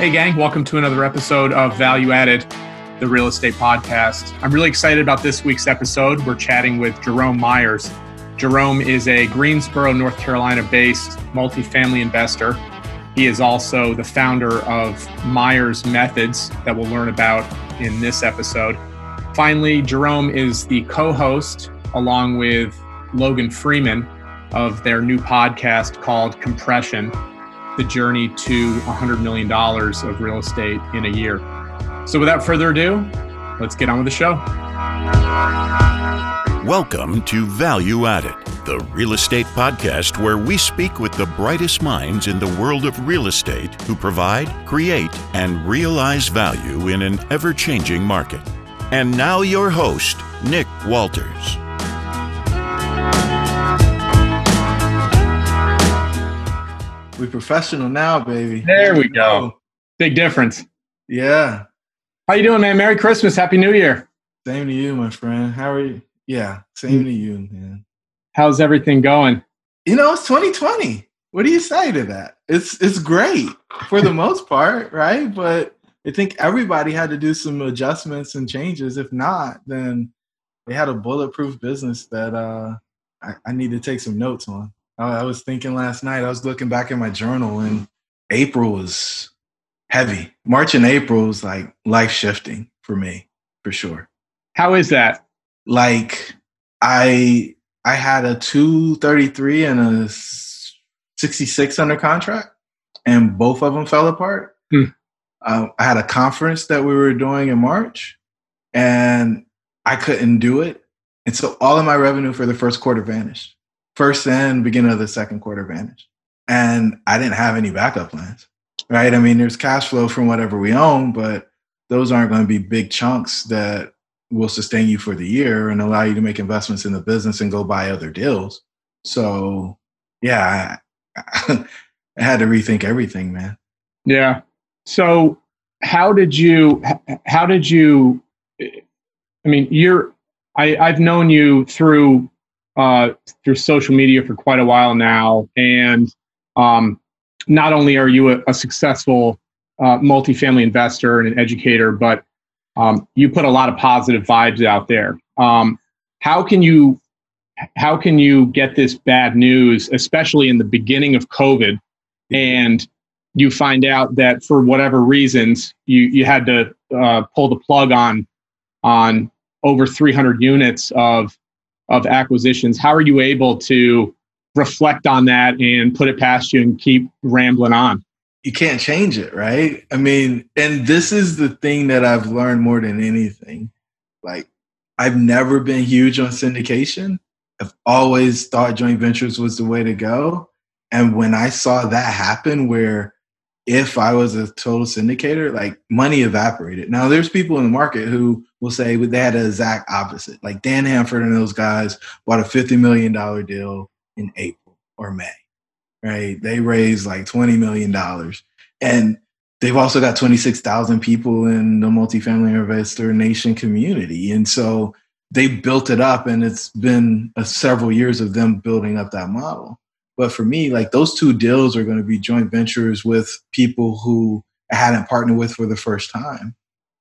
Hey, gang, welcome to another episode of Value Added, the real estate podcast. I'm really excited about this week's episode. We're chatting with Jerome Myers. Jerome is a Greensboro, North Carolina based multifamily investor. He is also the founder of Myers Methods that we'll learn about in this episode. Finally, Jerome is the co host, along with Logan Freeman, of their new podcast called Compression the journey to $100 million of real estate in a year. So, without further ado, let's get on with the show. Welcome to Value Added, the real estate podcast where we speak with the brightest minds in the world of real estate who provide, create, and realize value in an ever changing market. And now, your host, Nick Walters. We professional now, baby. There we go. Big difference. Yeah. How you doing, man? Merry Christmas. Happy New Year. Same to you, my friend. How are you? Yeah, same to you, man. How's everything going? You know, it's 2020. What do you say to that? It's it's great for the most part, right? But I think everybody had to do some adjustments and changes. If not, then they had a bulletproof business that uh, I, I need to take some notes on. I was thinking last night, I was looking back in my journal and April was heavy. March and April was like life shifting for me, for sure. How is that? Like I I had a 233 and a 66 under contract and both of them fell apart. Hmm. Uh, I had a conference that we were doing in March and I couldn't do it. And so all of my revenue for the first quarter vanished first and beginning of the second quarter vanished. And I didn't have any backup plans, right? I mean, there's cash flow from whatever we own, but those aren't going to be big chunks that will sustain you for the year and allow you to make investments in the business and go buy other deals. So, yeah, I, I had to rethink everything, man. Yeah. So, how did you, how did you, I mean, you're, I, I've known you through uh, through social media for quite a while now, and um, not only are you a, a successful uh, multifamily investor and an educator, but um, you put a lot of positive vibes out there. Um, how can you how can you get this bad news, especially in the beginning of COVID, and you find out that for whatever reasons you you had to uh, pull the plug on on over 300 units of of acquisitions. How are you able to reflect on that and put it past you and keep rambling on? You can't change it, right? I mean, and this is the thing that I've learned more than anything. Like, I've never been huge on syndication. I've always thought joint ventures was the way to go. And when I saw that happen, where if I was a total syndicator, like money evaporated. Now, there's people in the market who will say they had an exact opposite. Like Dan Handford and those guys bought a $50 million deal in April or May, right? They raised like $20 million. And they've also got 26,000 people in the multifamily investor nation community. And so they built it up, and it's been a several years of them building up that model. But for me, like those two deals are going to be joint ventures with people who I hadn't partnered with for the first time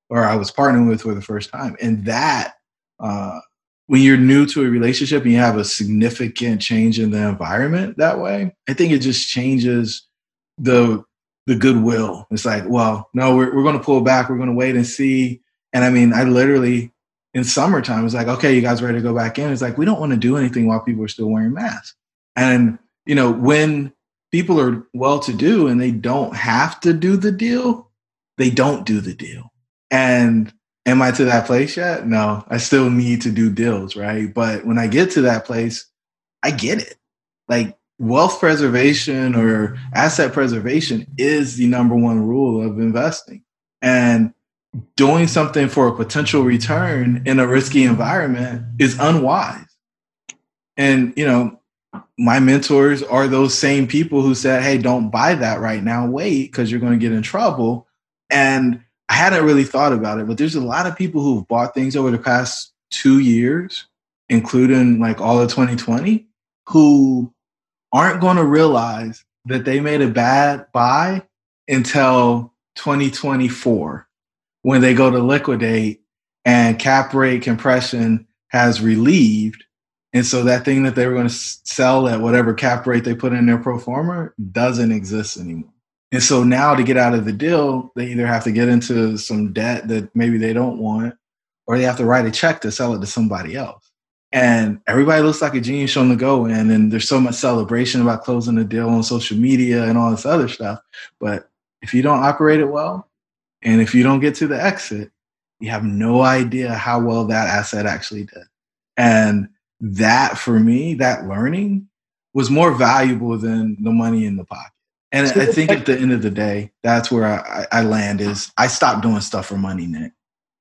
or I was partnering with for the first time. And that, uh, when you're new to a relationship and you have a significant change in the environment that way, I think it just changes the the goodwill. It's like, well, no, we're we're going to pull back. We're going to wait and see. And I mean, I literally in summertime was like, okay, you guys ready to go back in? It's like we don't want to do anything while people are still wearing masks. And you know, when people are well to do and they don't have to do the deal, they don't do the deal. And am I to that place yet? No, I still need to do deals, right? But when I get to that place, I get it. Like wealth preservation or asset preservation is the number one rule of investing. And doing something for a potential return in a risky environment is unwise. And, you know, my mentors are those same people who said, Hey, don't buy that right now. Wait, because you're going to get in trouble. And I hadn't really thought about it, but there's a lot of people who've bought things over the past two years, including like all of 2020, who aren't going to realize that they made a bad buy until 2024 when they go to liquidate and cap rate compression has relieved. And so that thing that they were going to sell at whatever cap rate they put in their pro forma doesn't exist anymore. And so now to get out of the deal, they either have to get into some debt that maybe they don't want, or they have to write a check to sell it to somebody else. And everybody looks like a genius on the go. And then there's so much celebration about closing the deal on social media and all this other stuff. But if you don't operate it well, and if you don't get to the exit, you have no idea how well that asset actually did. And that for me, that learning was more valuable than the money in the pocket. And I think at the end of the day, that's where I, I land is I stopped doing stuff for money, Nick.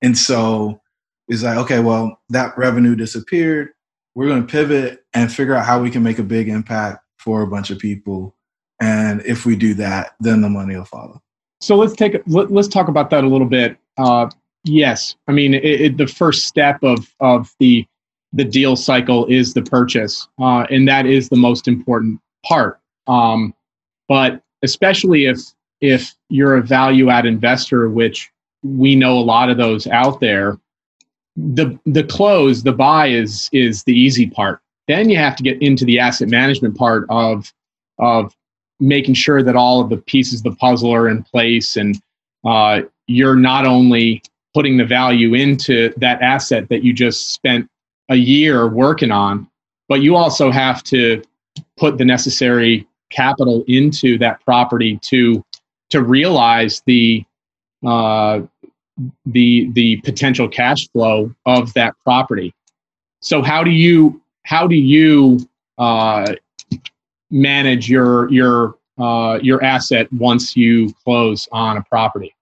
And so it's like, okay, well, that revenue disappeared. We're going to pivot and figure out how we can make a big impact for a bunch of people. And if we do that, then the money will follow. So let's take let, us talk about that a little bit. Uh, yes, I mean it, it, the first step of of the the deal cycle is the purchase, uh, and that is the most important part. Um, but especially if if you're a value add investor, which we know a lot of those out there, the the close, the buy is is the easy part. Then you have to get into the asset management part of of making sure that all of the pieces of the puzzle are in place and uh, you're not only putting the value into that asset that you just spent a year working on, but you also have to put the necessary capital into that property to to realize the uh, the the potential cash flow of that property. So how do you how do you uh, manage your your uh, your asset once you close on a property?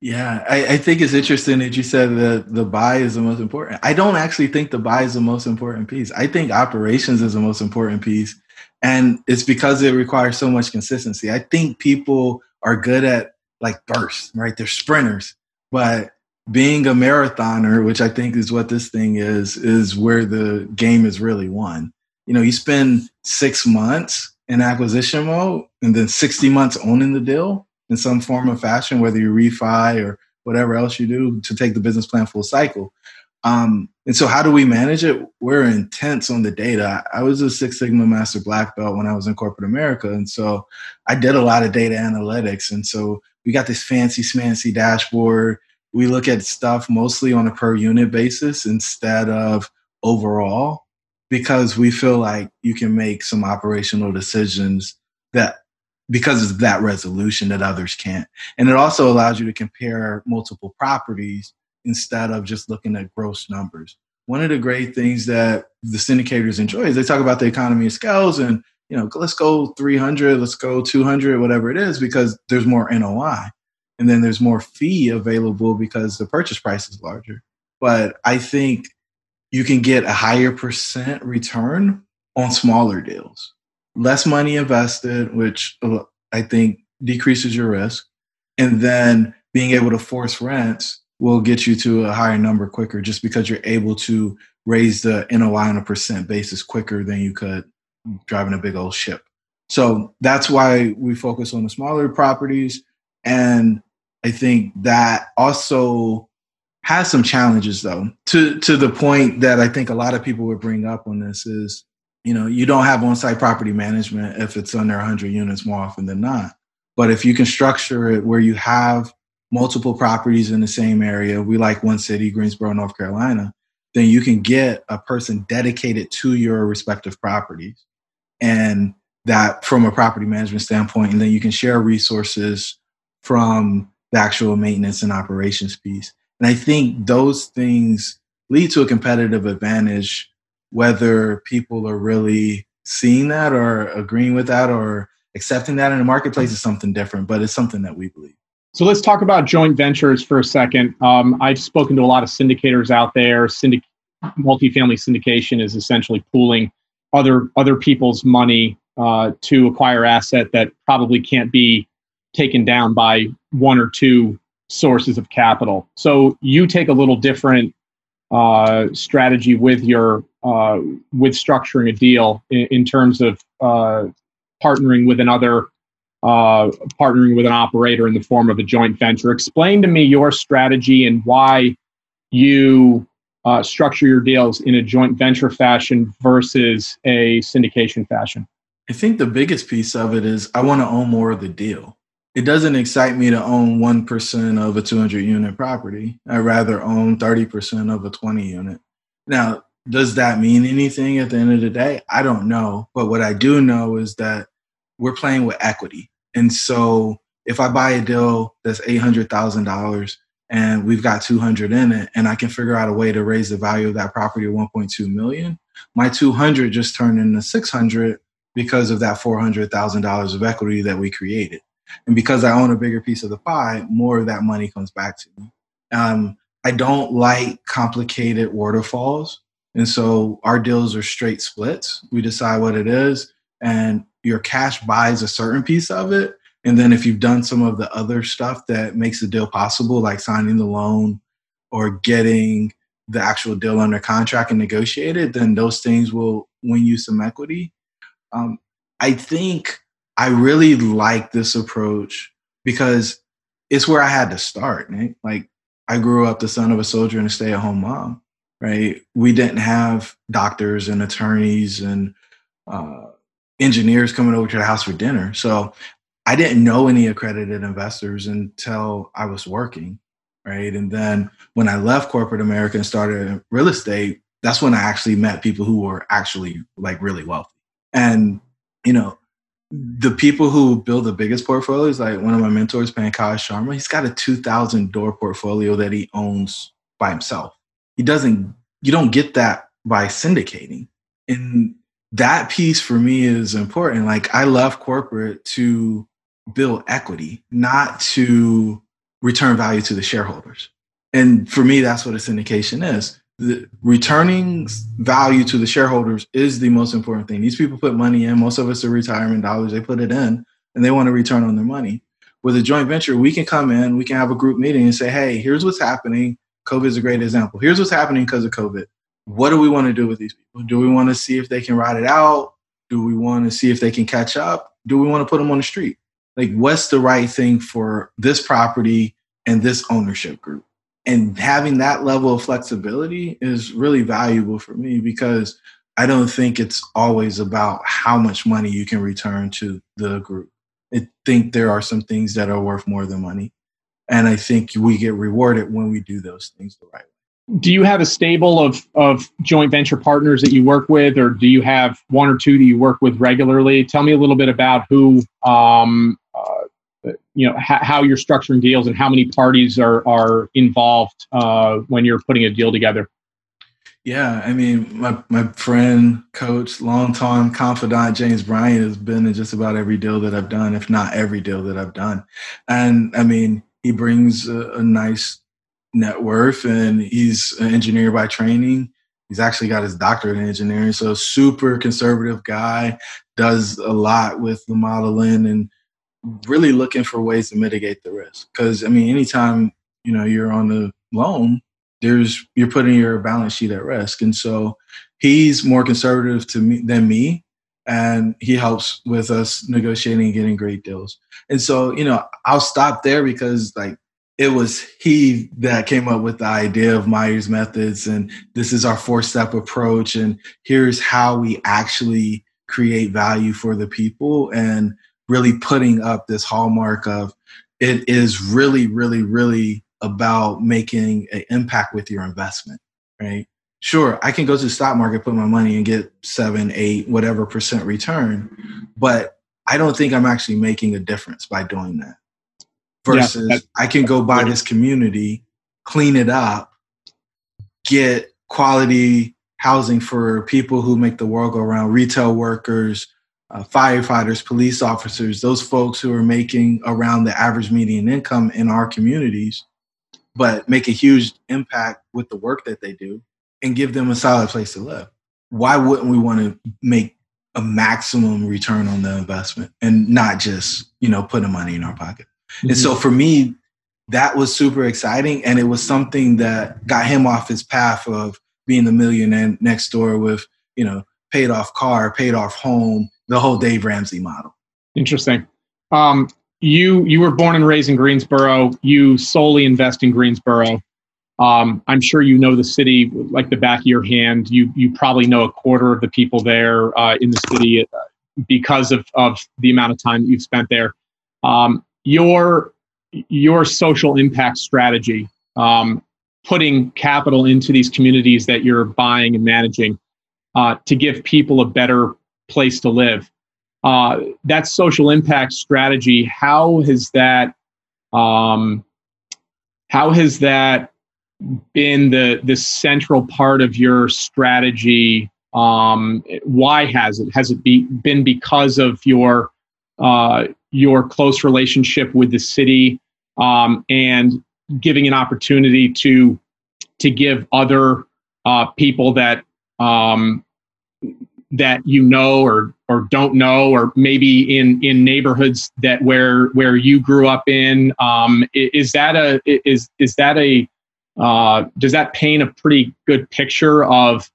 Yeah, I, I, think it's interesting that you said that the buy is the most important. I don't actually think the buy is the most important piece. I think operations is the most important piece. And it's because it requires so much consistency. I think people are good at like bursts, right? They're sprinters. But being a marathoner, which I think is what this thing is, is where the game is really won. You know, you spend six months in acquisition mode and then 60 months owning the deal in some form or fashion, whether you refi or whatever else you do to take the business plan full cycle. Um, and so, how do we manage it? We're intense on the data. I was a Six Sigma Master Black Belt when I was in corporate America. And so, I did a lot of data analytics. And so, we got this fancy smancy dashboard. We look at stuff mostly on a per unit basis instead of overall because we feel like you can make some operational decisions that because of that resolution that others can't. And it also allows you to compare multiple properties instead of just looking at gross numbers. One of the great things that the syndicators enjoy is they talk about the economy of scales and you know let's go 300 let's go 200 whatever it is because there's more NOI and then there's more fee available because the purchase price is larger but I think you can get a higher percent return on smaller deals less money invested which uh, I think decreases your risk and then being able to force rents will get you to a higher number quicker just because you're able to raise the NOI on a percent basis quicker than you could driving a big old ship. So that's why we focus on the smaller properties. And I think that also has some challenges though, to, to the point that I think a lot of people would bring up on this is, you know, you don't have on-site property management if it's under 100 units more often than not. But if you can structure it where you have multiple properties in the same area, we like one city, Greensboro, North Carolina, then you can get a person dedicated to your respective properties. And that from a property management standpoint, and then you can share resources from the actual maintenance and operations piece. And I think those things lead to a competitive advantage, whether people are really seeing that or agreeing with that or accepting that in the marketplace is something different, but it's something that we believe. So let's talk about joint ventures for a second. Um, I've spoken to a lot of syndicators out there. Syndic- multifamily syndication is essentially pooling other other people's money uh, to acquire asset that probably can't be taken down by one or two sources of capital. So you take a little different uh, strategy with your uh, with structuring a deal in, in terms of uh, partnering with another uh, partnering with an operator in the form of a joint venture. Explain to me your strategy and why you uh, structure your deals in a joint venture fashion versus a syndication fashion. I think the biggest piece of it is I want to own more of the deal. It doesn't excite me to own 1% of a 200 unit property. I'd rather own 30% of a 20 unit. Now, does that mean anything at the end of the day? I don't know. But what I do know is that we're playing with equity. And so if I buy a deal that's $800,000 and we've got 200 in it and I can figure out a way to raise the value of that property to 1.2 million, my 200 just turned into 600 because of that $400,000 of equity that we created. And because I own a bigger piece of the pie, more of that money comes back to me. Um, I don't like complicated waterfalls. And so our deals are straight splits. We decide what it is, and your cash buys a certain piece of it. And then if you've done some of the other stuff that makes the deal possible, like signing the loan or getting the actual deal under contract and negotiated, then those things will win you some equity. Um, I think I really like this approach because it's where I had to start. Like I grew up the son of a soldier and a stay-at-home mom. Right? We didn't have doctors and attorneys and uh, engineers coming over to the house for dinner. So I didn't know any accredited investors until I was working, right? And then when I left corporate America and started real estate, that's when I actually met people who were actually like really wealthy. And you know, the people who build the biggest portfolios, like one of my mentors, Pankaj Sharma, he's got a 2,000 door portfolio that he owns by himself. He doesn't, you don't get that by syndicating. And that piece for me is important. Like I love corporate to build equity, not to return value to the shareholders. And for me, that's what a syndication is the returning value to the shareholders is the most important thing. These people put money in. Most of us are retirement dollars. They put it in and they want to return on their money. With a joint venture, we can come in, we can have a group meeting and say, hey, here's what's happening. COVID is a great example. Here's what's happening because of COVID. What do we want to do with these people? Do we want to see if they can ride it out? Do we want to see if they can catch up? Do we want to put them on the street? Like, what's the right thing for this property and this ownership group? and having that level of flexibility is really valuable for me because I don't think it's always about how much money you can return to the group. I think there are some things that are worth more than money. And I think we get rewarded when we do those things the right way. Do you have a stable of, of joint venture partners that you work with, or do you have one or two that you work with regularly? Tell me a little bit about who um, uh, you know ha- how you're structuring deals and how many parties are are involved uh, when you're putting a deal together. Yeah, I mean, my my friend, coach, longtime confidant James Bryant has been in just about every deal that I've done, if not every deal that I've done. And I mean, he brings a, a nice net worth, and he's an engineer by training. He's actually got his doctorate in engineering, so super conservative guy. Does a lot with the modeling and really looking for ways to mitigate the risk. Because I mean, anytime you know you're on the loan, there's you're putting your balance sheet at risk, and so he's more conservative to me than me, and he helps with us negotiating and getting great deals. And so you know, I'll stop there because like it was he that came up with the idea of Myers methods, and this is our four step approach, and here's how we actually create value for the people and really putting up this hallmark of it is really, really, really about making an impact with your investment, right? Sure, I can go to the stock market, put my money and get seven, eight, whatever percent return, but I don't think I'm actually making a difference by doing that. Versus, yeah, I can go buy this community, clean it up, get quality housing for people who make the world go around, retail workers, uh, firefighters, police officers, those folks who are making around the average median income in our communities, but make a huge impact with the work that they do and give them a solid place to live. Why wouldn't we want to make a maximum return on the investment and not just, you know, putting money in our pocket? Mm-hmm. And so for me, that was super exciting. And it was something that got him off his path of being the millionaire next door with, you know, paid off car, paid off home, the whole Dave Ramsey model. Interesting. um, you you were born and raised in Greensboro. You solely invest in Greensboro. Um, I'm sure you know the city like the back of your hand. You you probably know a quarter of the people there uh, in the city uh, because of of the amount of time that you've spent there. Um, your your social impact strategy, um, putting capital into these communities that you're buying and managing uh, to give people a better place to live. Uh, that social impact strategy, how has that um, how has that been the the central part of your strategy? Um, why has it? Has it be, been because of your uh, your close relationship with the city um, and giving an opportunity to to give other uh, people that um, that you know or or don't know or maybe in in neighborhoods that where where you grew up in um, is that a is is that a uh, does that paint a pretty good picture of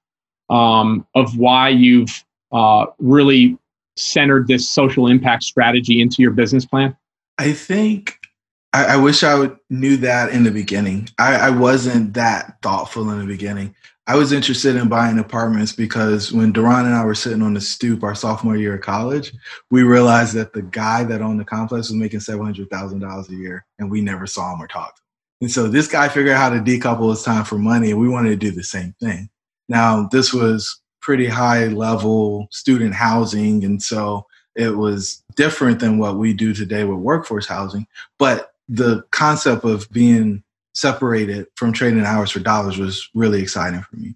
um, of why you've uh, really centered this social impact strategy into your business plan? I think I, I wish I knew that in the beginning. I, I wasn't that thoughtful in the beginning. I was interested in buying apartments because when Duran and I were sitting on the stoop our sophomore year of college, we realized that the guy that owned the complex was making seven hundred thousand dollars a year, and we never saw him or talked. And so this guy figured out how to decouple his time for money, and we wanted to do the same thing. Now this was pretty high level student housing, and so it was different than what we do today with workforce housing. But the concept of being separated from trading hours for dollars was really exciting for me.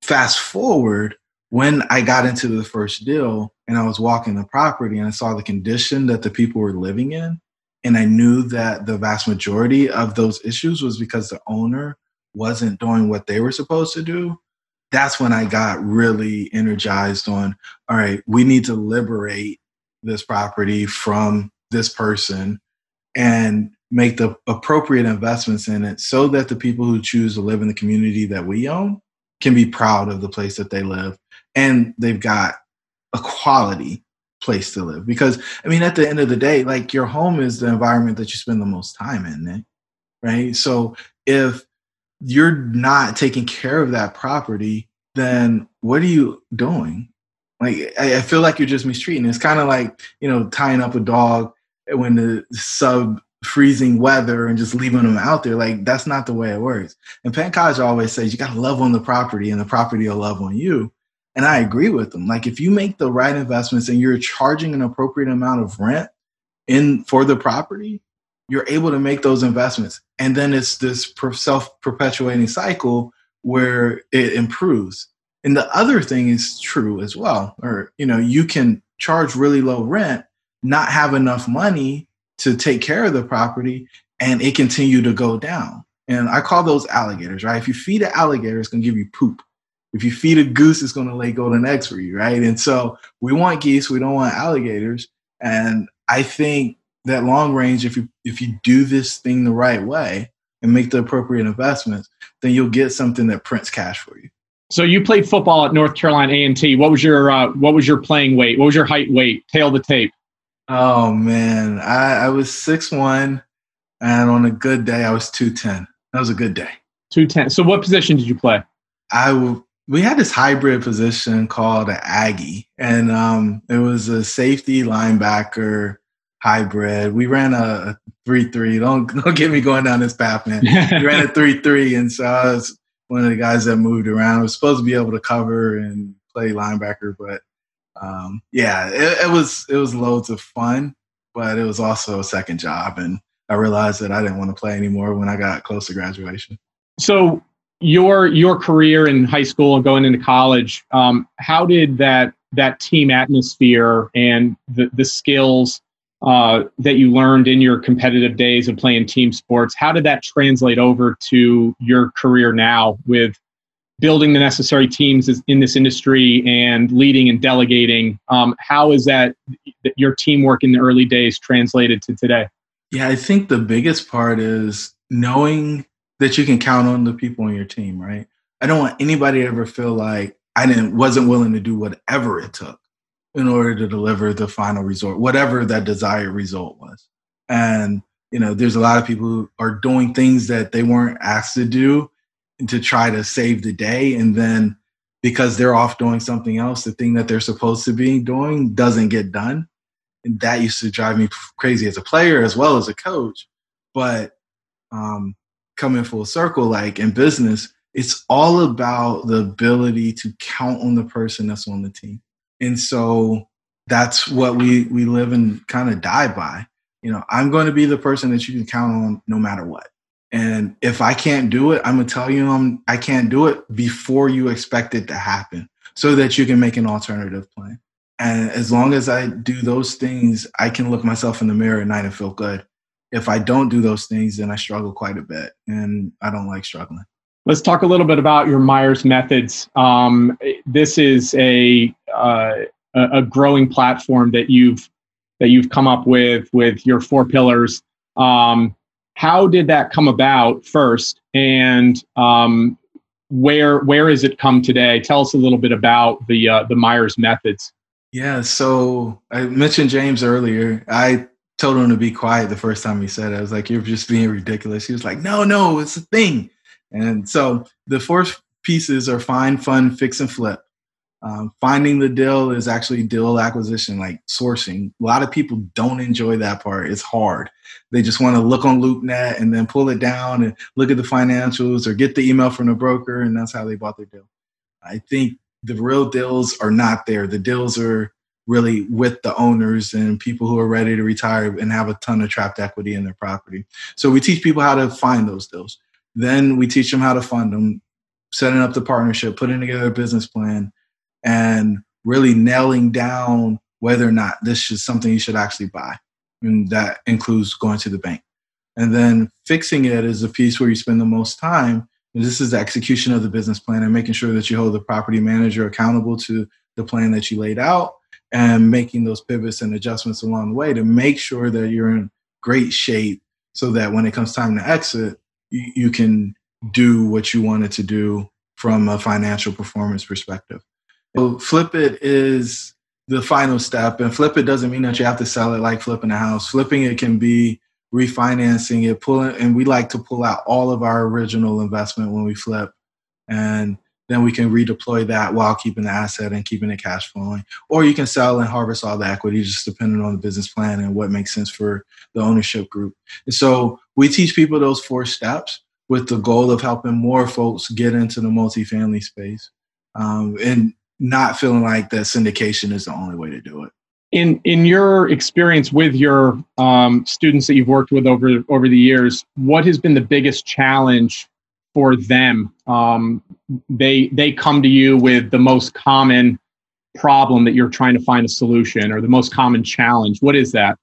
Fast forward, when I got into the first deal and I was walking the property and I saw the condition that the people were living in, and I knew that the vast majority of those issues was because the owner wasn't doing what they were supposed to do. That's when I got really energized on all right, we need to liberate this property from this person and make the appropriate investments in it so that the people who choose to live in the community that we own can be proud of the place that they live and they've got a quality place to live because i mean at the end of the day like your home is the environment that you spend the most time in Nick, right so if you're not taking care of that property then what are you doing like i, I feel like you're just mistreating it's kind of like you know tying up a dog when the sub freezing weather and just leaving them out there. Like that's not the way it works. And Pankaj always says you got to love on the property and the property will love on you. And I agree with them. Like if you make the right investments and you're charging an appropriate amount of rent in for the property, you're able to make those investments. And then it's this self-perpetuating cycle where it improves. And the other thing is true as well. Or, you know, you can charge really low rent, not have enough money to take care of the property and it continue to go down. And I call those alligators, right? If you feed an alligator, it's gonna give you poop. If you feed a goose, it's gonna lay golden eggs for you, right? And so we want geese, we don't want alligators. And I think that long range, if you if you do this thing the right way and make the appropriate investments, then you'll get something that prints cash for you. So you played football at North Carolina A and T. What was your uh, what was your playing weight? What was your height weight? Tail the tape. Oh man, I, I was six one, and on a good day, I was two ten. That was a good day. Two ten. So, what position did you play? I we had this hybrid position called an Aggie, and um, it was a safety linebacker hybrid. We ran a three three. Don't don't get me going down this path, man. we ran a three three, and so I was one of the guys that moved around. I was supposed to be able to cover and play linebacker, but um, yeah, it, it, was it was loads of fun, but it was also a second job, and I realized that I didn't want to play anymore when I got close to graduation. So your your career in high school and going into college, um, how did that that team atmosphere and the the skills uh, that you learned in your competitive days of playing team sports, how did that translate over to your career now with building the necessary teams in this industry and leading and delegating. Um, how is that, that your teamwork in the early days translated to today? Yeah, I think the biggest part is knowing that you can count on the people on your team, right? I don't want anybody to ever feel like I didn't wasn't willing to do whatever it took. in order to deliver the final result, whatever that desired result was. And you know, there's a lot of people who are doing things that they weren't asked to do to try to save the day, and then because they're off doing something else, the thing that they're supposed to be doing doesn't get done. And that used to drive me crazy as a player as well as a coach. But um, coming full circle, like in business, it's all about the ability to count on the person that's on the team. And so that's what we we live and kind of die by. You know, I'm going to be the person that you can count on no matter what. And if I can't do it, I'm gonna tell you I'm, I can't do it before you expect it to happen, so that you can make an alternative plan. And as long as I do those things, I can look myself in the mirror at night and feel good. If I don't do those things, then I struggle quite a bit, and I don't like struggling. Let's talk a little bit about your Myers methods. Um, this is a uh, a growing platform that you've that you've come up with with your four pillars. Um, how did that come about first, and um, where where has it come today? Tell us a little bit about the uh, the Myers methods. Yeah, so I mentioned James earlier. I told him to be quiet the first time he said it. I was like, "You're just being ridiculous." He was like, "No, no, it's a thing." And so the four pieces are find, fund, fix, and flip. Um, finding the deal is actually deal acquisition, like sourcing. A lot of people don't enjoy that part. It's hard. They just want to look on LoopNet and then pull it down and look at the financials or get the email from the broker, and that's how they bought their deal. I think the real deals are not there. The deals are really with the owners and people who are ready to retire and have a ton of trapped equity in their property. So we teach people how to find those deals. Then we teach them how to fund them, setting up the partnership, putting together a business plan, and really nailing down whether or not this is something you should actually buy. And that includes going to the bank. And then fixing it is a piece where you spend the most time. And this is the execution of the business plan and making sure that you hold the property manager accountable to the plan that you laid out and making those pivots and adjustments along the way to make sure that you're in great shape so that when it comes time to exit, you, you can do what you wanted to do from a financial performance perspective. So flip it is the final step, and flip it doesn't mean that you have to sell it like flipping a house. Flipping it can be refinancing it, pulling, and we like to pull out all of our original investment when we flip, and then we can redeploy that while keeping the asset and keeping the cash flowing. Or you can sell and harvest all the equity, just depending on the business plan and what makes sense for the ownership group. And so we teach people those four steps with the goal of helping more folks get into the multifamily space um, and not feeling like that syndication is the only way to do it. In in your experience with your um, students that you've worked with over over the years, what has been the biggest challenge for them? Um, they they come to you with the most common problem that you're trying to find a solution, or the most common challenge. What is that?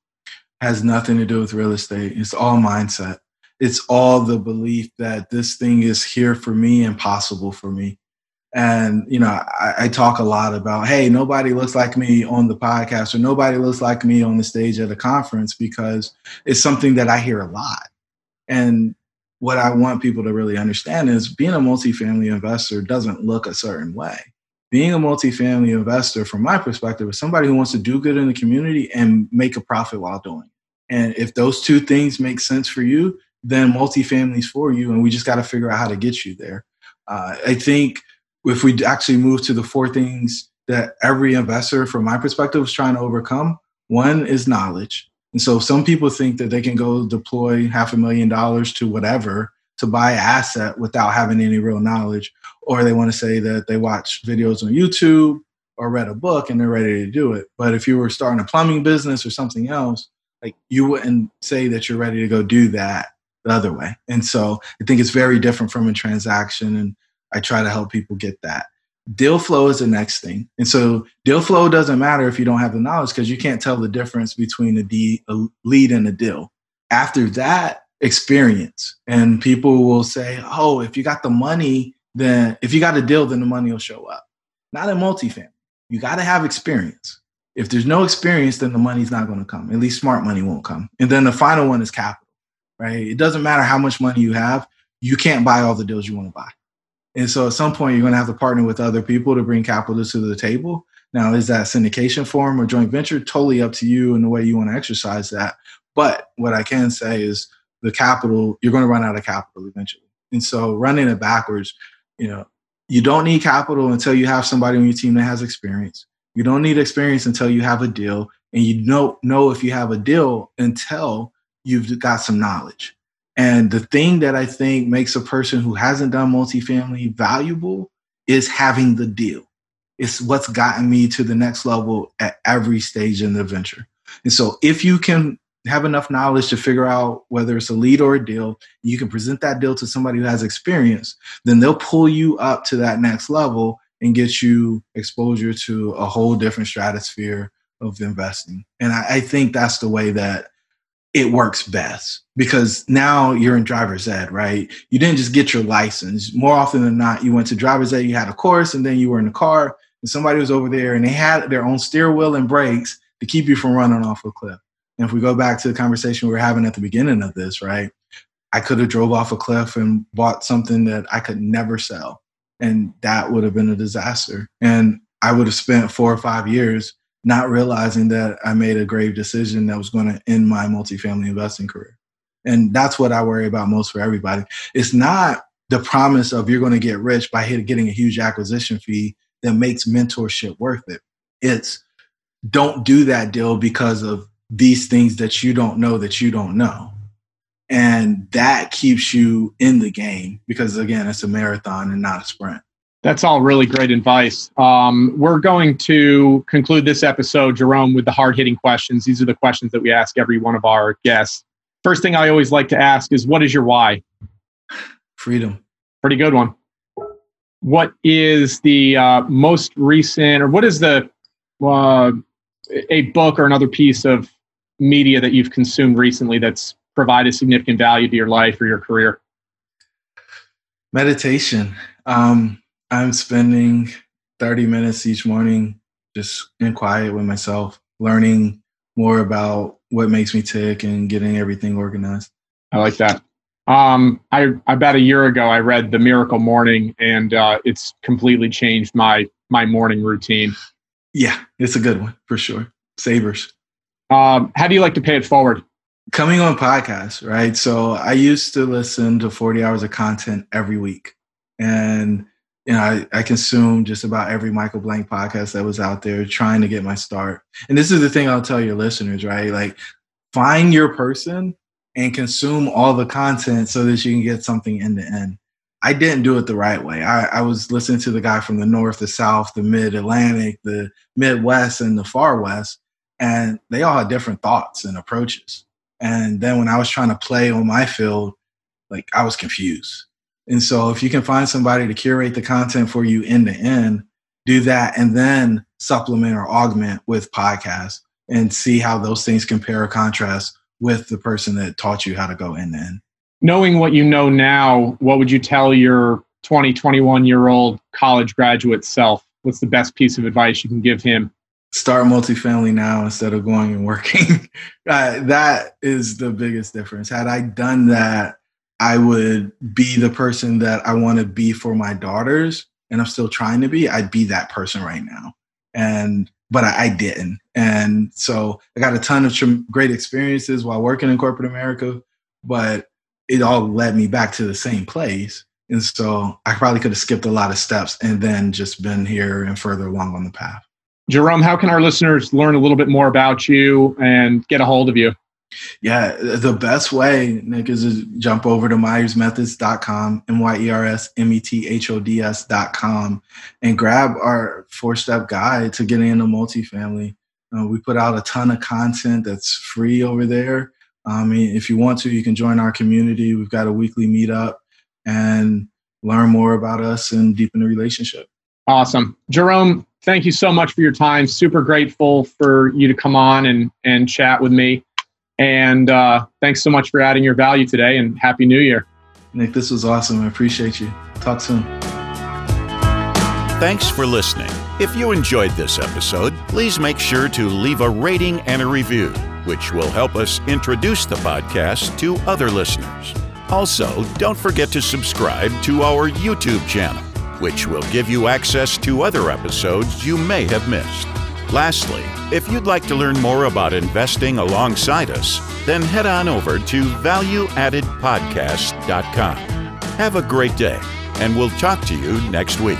Has nothing to do with real estate. It's all mindset. It's all the belief that this thing is here for me and possible for me. And you know, I, I, talk a lot about, hey, nobody looks like me on the podcast, or nobody looks like me on the stage at a conference because it's something that I hear a lot. And what I want people to really understand is being a multifamily investor doesn't look a certain way. Being a multifamily investor, from my perspective, is somebody who wants to do good in the community and make a profit while doing it. And if those two things make sense for you, then multifamily is for you. And we just got to figure out how to get you there. Uh, I think if we actually move to the four things that every investor, from my perspective, is trying to overcome, one is knowledge. And so some people think that they can go deploy half a million dollars to whatever to buy asset without having any real knowledge. Or they want to say that they watch videos on YouTube or read a book and they're ready to do it. But if you were starting a plumbing business or something else, like you wouldn't say that you're ready to go do that the other way. And so I think it's very different from a transaction. And I try to help people get that. Deal flow is the next thing. And so deal flow doesn't matter if you don't have the knowledge because you can't tell the difference between a lead and a deal. After that, experience. And people will say, oh, if you got the money, then if you got a deal, then the money will show up. Not in multifamily. You got to have experience. If there's no experience, then the money's not going to come. At least smart money won't come. And then the final one is capital, right? It doesn't matter how much money you have, you can't buy all the deals you want to buy. And so at some point, you're going to have to partner with other people to bring capital to the table. Now, is that syndication form or joint venture? Totally up to you and the way you want to exercise that. But what I can say is the capital, you're going to run out of capital eventually. And so running it backwards, you know, you don't need capital until you have somebody on your team that has experience. You don't need experience until you have a deal. And you don't know if you have a deal until you've got some knowledge. And the thing that I think makes a person who hasn't done multifamily valuable is having the deal. It's what's gotten me to the next level at every stage in the venture. And so if you can have enough knowledge to figure out whether it's a lead or a deal, you can present that deal to somebody who has experience, then they'll pull you up to that next level and get you exposure to a whole different stratosphere of investing. And I, I think that's the way that it works best because now you're in driver's ed, right? You didn't just get your license. More often than not, you went to driver's ed, you had a course, and then you were in the car, and somebody was over there and they had their own steer wheel and brakes to keep you from running off a cliff. And if we go back to the conversation we were having at the beginning of this, right? I could have drove off a cliff and bought something that I could never sell. And that would have been a disaster. And I would have spent four or five years not realizing that I made a grave decision that was going to end my multifamily investing career. And that's what I worry about most for everybody. It's not the promise of you're going to get rich by getting a huge acquisition fee that makes mentorship worth it. It's don't do that deal because of these things that you don't know that you don't know. And that keeps you in the game because, again, it's a marathon and not a sprint. That's all really great advice. Um, we're going to conclude this episode, Jerome, with the hard hitting questions. These are the questions that we ask every one of our guests. First thing I always like to ask is what is your why? Freedom. Pretty good one. What is the uh, most recent, or what is the uh, a book or another piece of media that you've consumed recently that's provided significant value to your life or your career? Meditation. Um, I'm spending 30 minutes each morning just in quiet with myself, learning more about what makes me tick and getting everything organized. I like that. Um, I about a year ago I read The Miracle Morning, and uh, it's completely changed my my morning routine. Yeah, it's a good one for sure. Savers. Um, how do you like to pay it forward? Coming on podcasts, right? So I used to listen to 40 hours of content every week, and you know, I, I consumed just about every Michael Blank podcast that was out there trying to get my start. And this is the thing I'll tell your listeners, right? Like, find your person and consume all the content so that you can get something in the end. I didn't do it the right way. I, I was listening to the guy from the north, the south, the mid Atlantic, the Midwest, and the far west, and they all had different thoughts and approaches. And then when I was trying to play on my field, like I was confused. And so if you can find somebody to curate the content for you end to end, do that and then supplement or augment with podcasts and see how those things compare or contrast with the person that taught you how to go end to end. Knowing what you know now, what would you tell your 20, 21 year old college graduate self? What's the best piece of advice you can give him? Start multifamily now instead of going and working. uh, that is the biggest difference. Had I done that I would be the person that I want to be for my daughters, and I'm still trying to be, I'd be that person right now. And but I, I didn't, and so I got a ton of tr- great experiences while working in corporate America, but it all led me back to the same place. And so I probably could have skipped a lot of steps and then just been here and further along on the path. Jerome, how can our listeners learn a little bit more about you and get a hold of you? Yeah, the best way, Nick, is to jump over to myersmethods.com, M-Y-E-R-S-M-E-T-H-O-D-S.com, and grab our four-step guide to getting into multifamily. Uh, we put out a ton of content that's free over there. I mean, if you want to, you can join our community. We've got a weekly meetup and learn more about us and deepen the relationship. Awesome. Jerome, thank you so much for your time. Super grateful for you to come on and, and chat with me. And uh, thanks so much for adding your value today and Happy New Year. Nick, this was awesome. I appreciate you. Talk soon. Thanks for listening. If you enjoyed this episode, please make sure to leave a rating and a review, which will help us introduce the podcast to other listeners. Also, don't forget to subscribe to our YouTube channel. which will give you access to other episodes you may have missed. Lastly, if you'd like to learn more about investing alongside us, then head on over to valueaddedpodcast.com. Have a great day, and we'll talk to you next week.